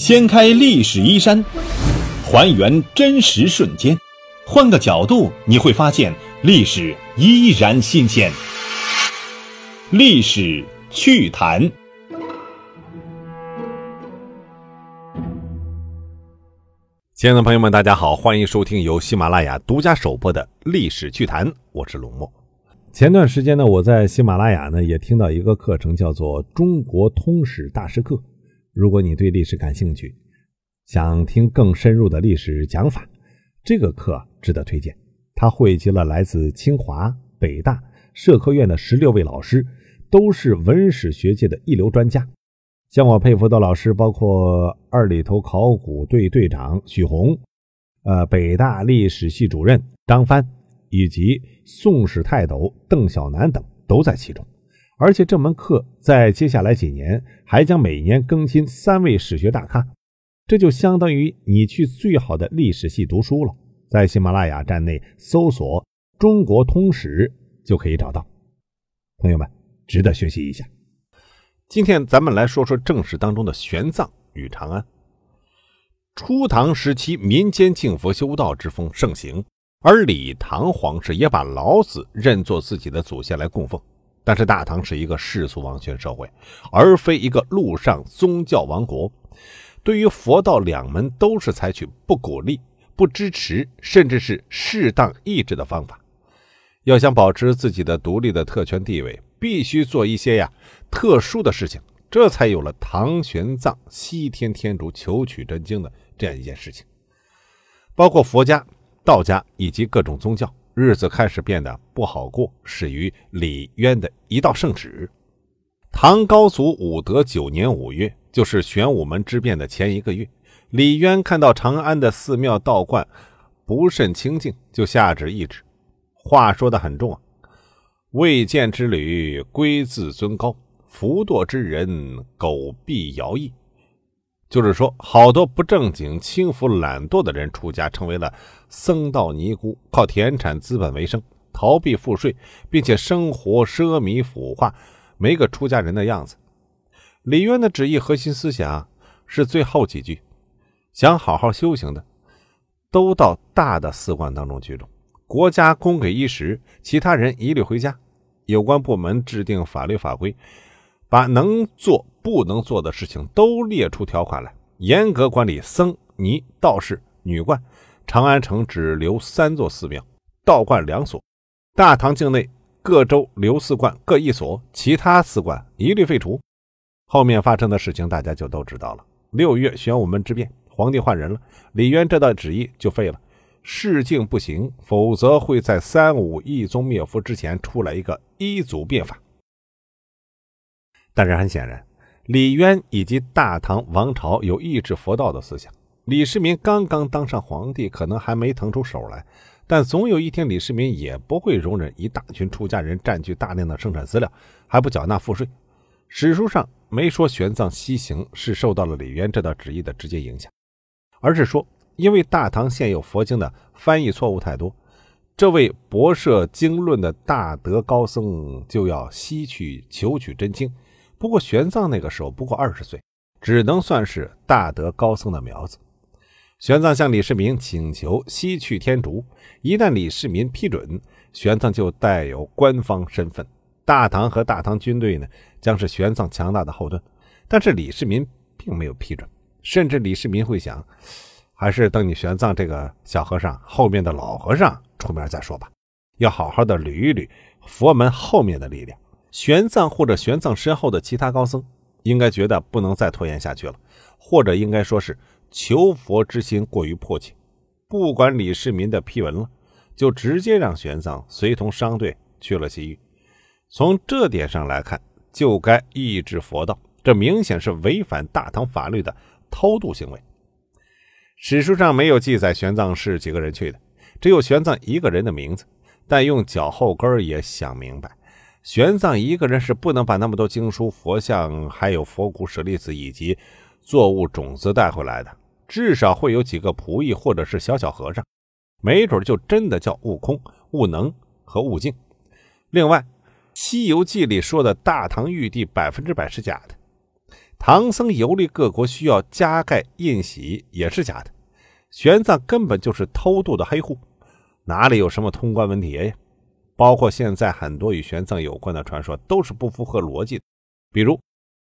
掀开历史衣衫，还原真实瞬间，换个角度你会发现历史依然新鲜。历史趣谈。亲爱的朋友们，大家好，欢迎收听由喜马拉雅独家首播的《历史趣谈》，我是龙墨。前段时间呢，我在喜马拉雅呢也听到一个课程，叫做《中国通史大师课》。如果你对历史感兴趣，想听更深入的历史讲法，这个课值得推荐。它汇集了来自清华、北大、社科院的十六位老师，都是文史学界的一流专家。像我佩服的老师，包括二里头考古队队长许宏，呃，北大历史系主任张帆。以及宋史泰斗邓小南等都在其中，而且这门课在接下来几年还将每年更新三位史学大咖，这就相当于你去最好的历史系读书了。在喜马拉雅站内搜索“中国通史”就可以找到。朋友们，值得学习一下。今天咱们来说说正史当中的玄奘与长安。初唐时期，民间敬佛修道之风盛行。而李唐皇室也把老子认作自己的祖先来供奉，但是大唐是一个世俗王权社会，而非一个陆上宗教王国。对于佛道两门，都是采取不鼓励、不支持，甚至是适当抑制的方法。要想保持自己的独立的特权地位，必须做一些呀特殊的事情，这才有了唐玄奘西天天竺求取真经的这样一件事情，包括佛家。道家以及各种宗教日子开始变得不好过，始于李渊的一道圣旨。唐高祖武德九年五月，就是玄武门之变的前一个月，李渊看到长安的寺庙道观不甚清净，就下旨一旨。话说的很重啊，未见之旅归自尊高，浮堕之人苟必摇曳。就是说，好多不正经、轻浮懒惰的人出家，成为了僧道尼姑，靠田产资本为生，逃避赋税，并且生活奢靡腐化，没个出家人的样子。李渊的旨意核心思想是最后几句：想好好修行的，都到大的寺观当中居住，国家供给衣食，其他人一律回家。有关部门制定法律法规。把能做不能做的事情都列出条款来，严格管理僧尼道士女冠。长安城只留三座寺庙，道观两所。大唐境内各州留寺观各一所，其他寺观一律废除。后面发生的事情大家就都知道了。六月玄武门之变，皇帝换人了，李渊这道旨意就废了。事境不行，否则会在三武一宗灭佛之前出来一个一祖变法。但是很显然，李渊以及大唐王朝有抑制佛道的思想。李世民刚刚当上皇帝，可能还没腾出手来，但总有一天，李世民也不会容忍一大群出家人占据大量的生产资料，还不缴纳赋税。史书上没说玄奘西行是受到了李渊这道旨意的直接影响，而是说，因为大唐现有佛经的翻译错误太多，这位博涉经论的大德高僧就要西去求取真经。不过，玄奘那个时候不过二十岁，只能算是大德高僧的苗子。玄奘向李世民请求西去天竺，一旦李世民批准，玄奘就带有官方身份。大唐和大唐军队呢，将是玄奘强大的后盾。但是李世民并没有批准，甚至李世民会想，还是等你玄奘这个小和尚后面的老和尚出面再说吧，要好好的捋一捋佛门后面的力量。玄奘或者玄奘身后的其他高僧，应该觉得不能再拖延下去了，或者应该说是求佛之心过于迫切，不管李世民的批文了，就直接让玄奘随同商队去了西域。从这点上来看，就该抑制佛道，这明显是违反大唐法律的偷渡行为。史书上没有记载玄奘是几个人去的，只有玄奘一个人的名字，但用脚后跟也想明白。玄奘一个人是不能把那么多经书、佛像，还有佛骨舍利子以及作物种子带回来的，至少会有几个仆役或者是小小和尚，没准就真的叫悟空、悟能和悟净。另外，《西游记》里说的大唐玉帝百分之百是假的，唐僧游历各国需要加盖印玺也是假的，玄奘根本就是偷渡的黑户，哪里有什么通关文牒呀？包括现在很多与玄奘有关的传说都是不符合逻辑的，比如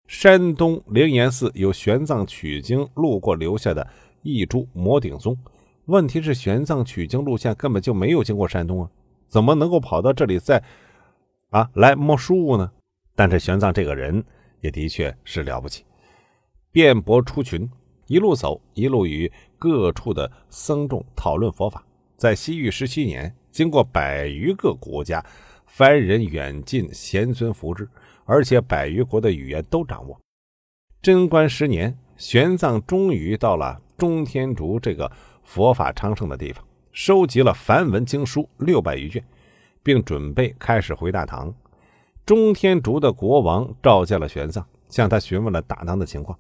山东灵岩寺有玄奘取经路过留下的一株摩顶松，问题是玄奘取经路线根本就没有经过山东啊，怎么能够跑到这里再啊来摸树呢？但是玄奘这个人。也的确是了不起，辩驳出群，一路走，一路与各处的僧众讨论佛法。在西域十七年，经过百余个国家，凡人远近贤尊服之，而且百余国的语言都掌握。贞观十年，玄奘终于到了中天竺这个佛法昌盛的地方，收集了梵文经书六百余卷，并准备开始回大唐。中天竺的国王召见了玄奘，向他询问了大唐的情况。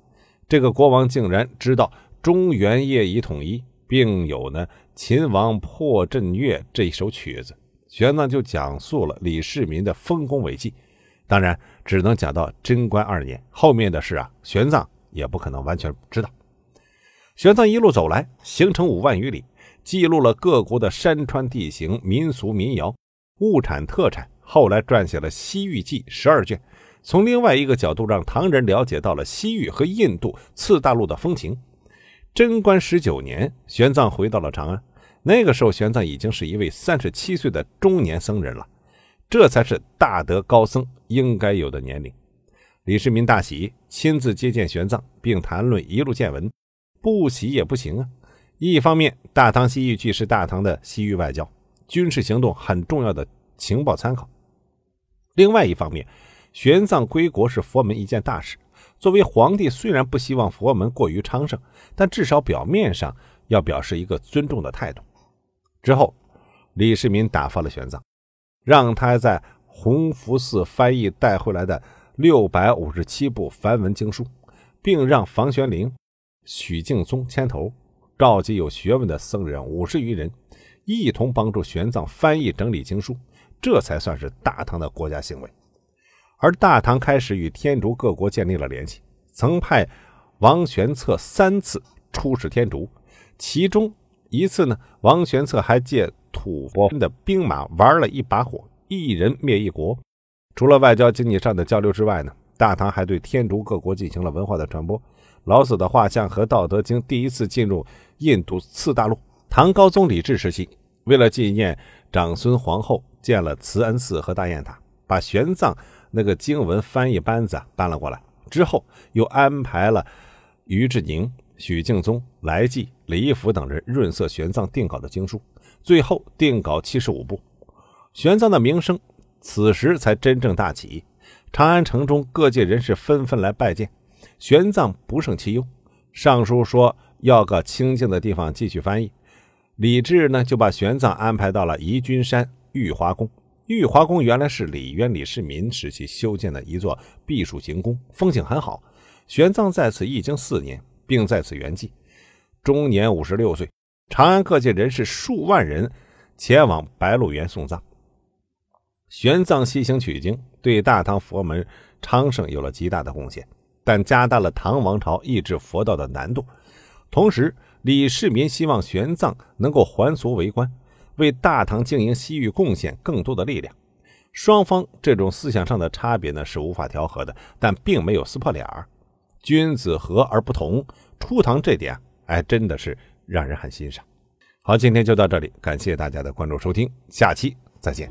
这个国王竟然知道中原业已统一，并有呢《秦王破阵乐》这一首曲子。玄奘就讲述了李世民的丰功伟绩，当然只能讲到贞观二年，后面的事啊，玄奘也不可能完全知道。玄奘一路走来，行程五万余里，记录了各国的山川地形、民俗民谣、物产特产。后来撰写了《西域记》十二卷，从另外一个角度让唐人了解到了西域和印度次大陆的风情。贞观十九年，玄奘回到了长安。那个时候，玄奘已经是一位三十七岁的中年僧人了，这才是大德高僧应该有的年龄。李世民大喜，亲自接见玄奘，并谈论一路见闻。不喜也不行啊！一方面，《大唐西域记》是大唐的西域外交、军事行动很重要的情报参考。另外一方面，玄奘归国是佛门一件大事。作为皇帝，虽然不希望佛门过于昌盛，但至少表面上要表示一个尊重的态度。之后，李世民打发了玄奘，让他在弘福寺翻译带回来的六百五十七部梵文经书，并让房玄龄、许敬宗牵头，召集有学问的僧人五十余人，一同帮助玄奘翻译整理经书。这才算是大唐的国家行为，而大唐开始与天竺各国建立了联系，曾派王玄策三次出使天竺，其中一次呢，王玄策还借吐蕃的兵马玩了一把火，一人灭一国。除了外交经济上的交流之外呢，大唐还对天竺各国进行了文化的传播。老子的画像和《道德经》第一次进入印度次大陆。唐高宗李治时期，为了纪念长孙皇后。建了慈恩寺和大雁塔，把玄奘那个经文翻译班子搬了过来。之后又安排了于志宁、许敬宗、来济、李义府等人润色玄奘定稿的经书，最后定稿七十五部。玄奘的名声此时才真正大起。长安城中各界人士纷纷来拜见，玄奘不胜其忧，上书说要个清静的地方继续翻译。李治呢就把玄奘安排到了宜君山。玉华宫，玉华宫原来是李渊、李世民时期修建的一座避暑行宫，风景很好。玄奘在此一经四年，并在此圆寂，终年五十六岁。长安各界人士数万人前往白鹿原送葬。玄奘西行取经，对大唐佛门昌盛有了极大的贡献，但加大了唐王朝抑制佛道的难度。同时，李世民希望玄奘能够还俗为官。为大唐经营西域贡献更多的力量，双方这种思想上的差别呢是无法调和的，但并没有撕破脸儿。君子和而不同，初唐这点哎真的是让人很欣赏。好，今天就到这里，感谢大家的关注收听，下期再见。